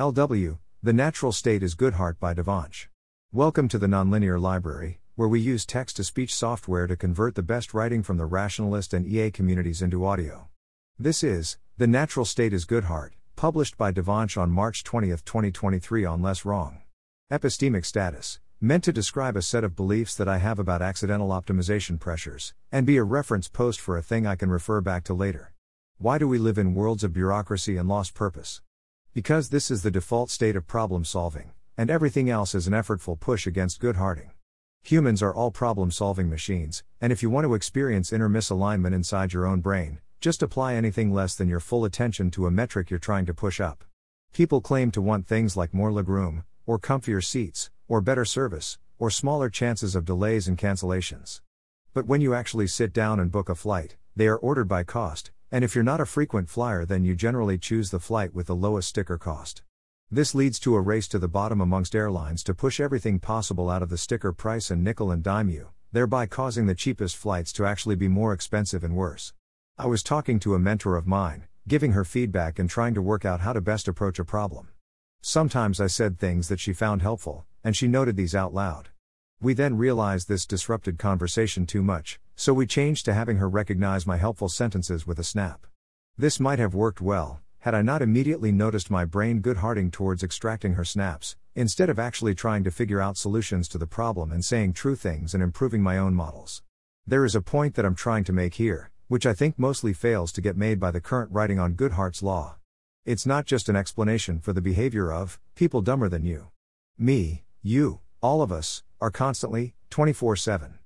LW, The Natural State is Goodhart by Devansh. Welcome to the Nonlinear Library, where we use text to speech software to convert the best writing from the rationalist and EA communities into audio. This is The Natural State is Goodhart, published by Devansh on March 20, 2023 on Less Wrong. Epistemic status, meant to describe a set of beliefs that I have about accidental optimization pressures, and be a reference post for a thing I can refer back to later. Why do we live in worlds of bureaucracy and lost purpose? Because this is the default state of problem solving, and everything else is an effortful push against Goodharting. Humans are all problem solving machines, and if you want to experience inner misalignment inside your own brain, just apply anything less than your full attention to a metric you're trying to push up. People claim to want things like more legroom, or comfier seats, or better service, or smaller chances of delays and cancellations. But when you actually sit down and book a flight, they are ordered by cost, and if you're not a frequent flyer, then you generally choose the flight with the lowest sticker cost. This leads to a race to the bottom amongst airlines to push everything possible out of the sticker price and nickel and dime you, thereby causing the cheapest flights to actually be more expensive and worse. I was talking to a mentor of mine, giving her feedback and trying to work out how to best approach a problem. Sometimes I said things that she found helpful, and she noted these out loud. We then realized this disrupted conversation too much, so we changed to having her recognize my helpful sentences with a snap. This might have worked well, had I not immediately noticed my brain Goodharting towards extracting her snaps, instead of actually trying to figure out solutions to the problem and saying true things and improving my own models. There is a point that I'm trying to make here, which I think mostly fails to get made by the current writing on Goodhart's Law. It's not just an explanation for the behavior of people dumber than you. Me, you, all of us, are constantly, 24 7.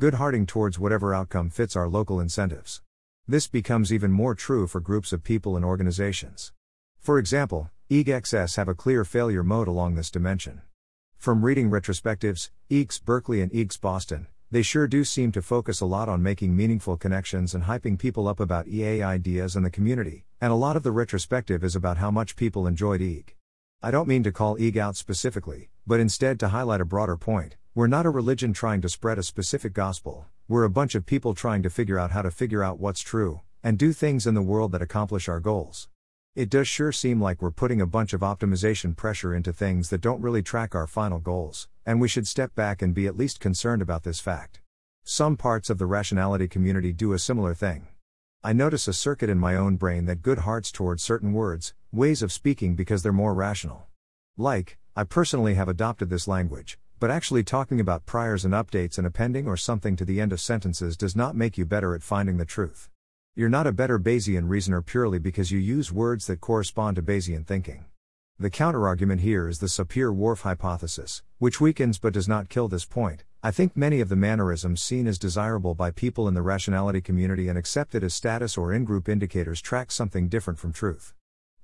Goodharting towards whatever outcome fits our local incentives. This becomes even more true for groups of people and organizations. For example, EAGxs have a clear failure mode along this dimension. From reading retrospectives, EAGx Berkeley and EAGx Boston, they sure do seem to focus a lot on making meaningful connections and hyping people up about EA ideas and the community, and a lot of the retrospective is about how much people enjoyed EAG. I don't mean to call EAG out specifically, but instead to highlight a broader point. We're not a religion trying to spread a specific gospel, we're a bunch of people trying to figure out how to figure out what's true, and do things in the world that accomplish our goals. It does sure seem like we're putting a bunch of optimization pressure into things that don't really track our final goals, and we should step back and be at least concerned about this fact. Some parts of the rationality community do a similar thing. I notice a circuit in my own brain that Goodharts towards certain words, ways of speaking because they're more rational. Like, I personally have adopted this language, but actually talking about priors and updates and appending or something to the end of sentences does not make you better at finding the truth. You're not a better Bayesian reasoner purely because you use words that correspond to Bayesian thinking. The counterargument here is the Sapir-Whorf hypothesis, which weakens but does not kill this point. I think many of the mannerisms seen as desirable by people in the rationality community and accepted as status or in-group indicators track something different from truth.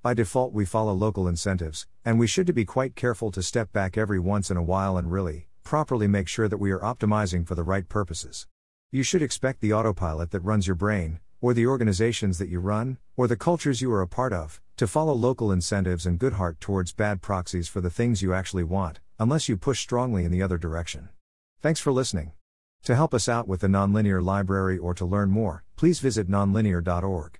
By default we follow local incentives, and we should to be quite careful to step back every once in a while and really, properly make sure that we are optimizing for the right purposes. You should expect the autopilot that runs your brain, or the organizations that you run, or the cultures you are a part of, to follow local incentives and Goodhart towards bad proxies for the things you actually want, unless you push strongly in the other direction. Thanks for listening. To help us out with the Nonlinear Library or to learn more, please visit nonlinear.org.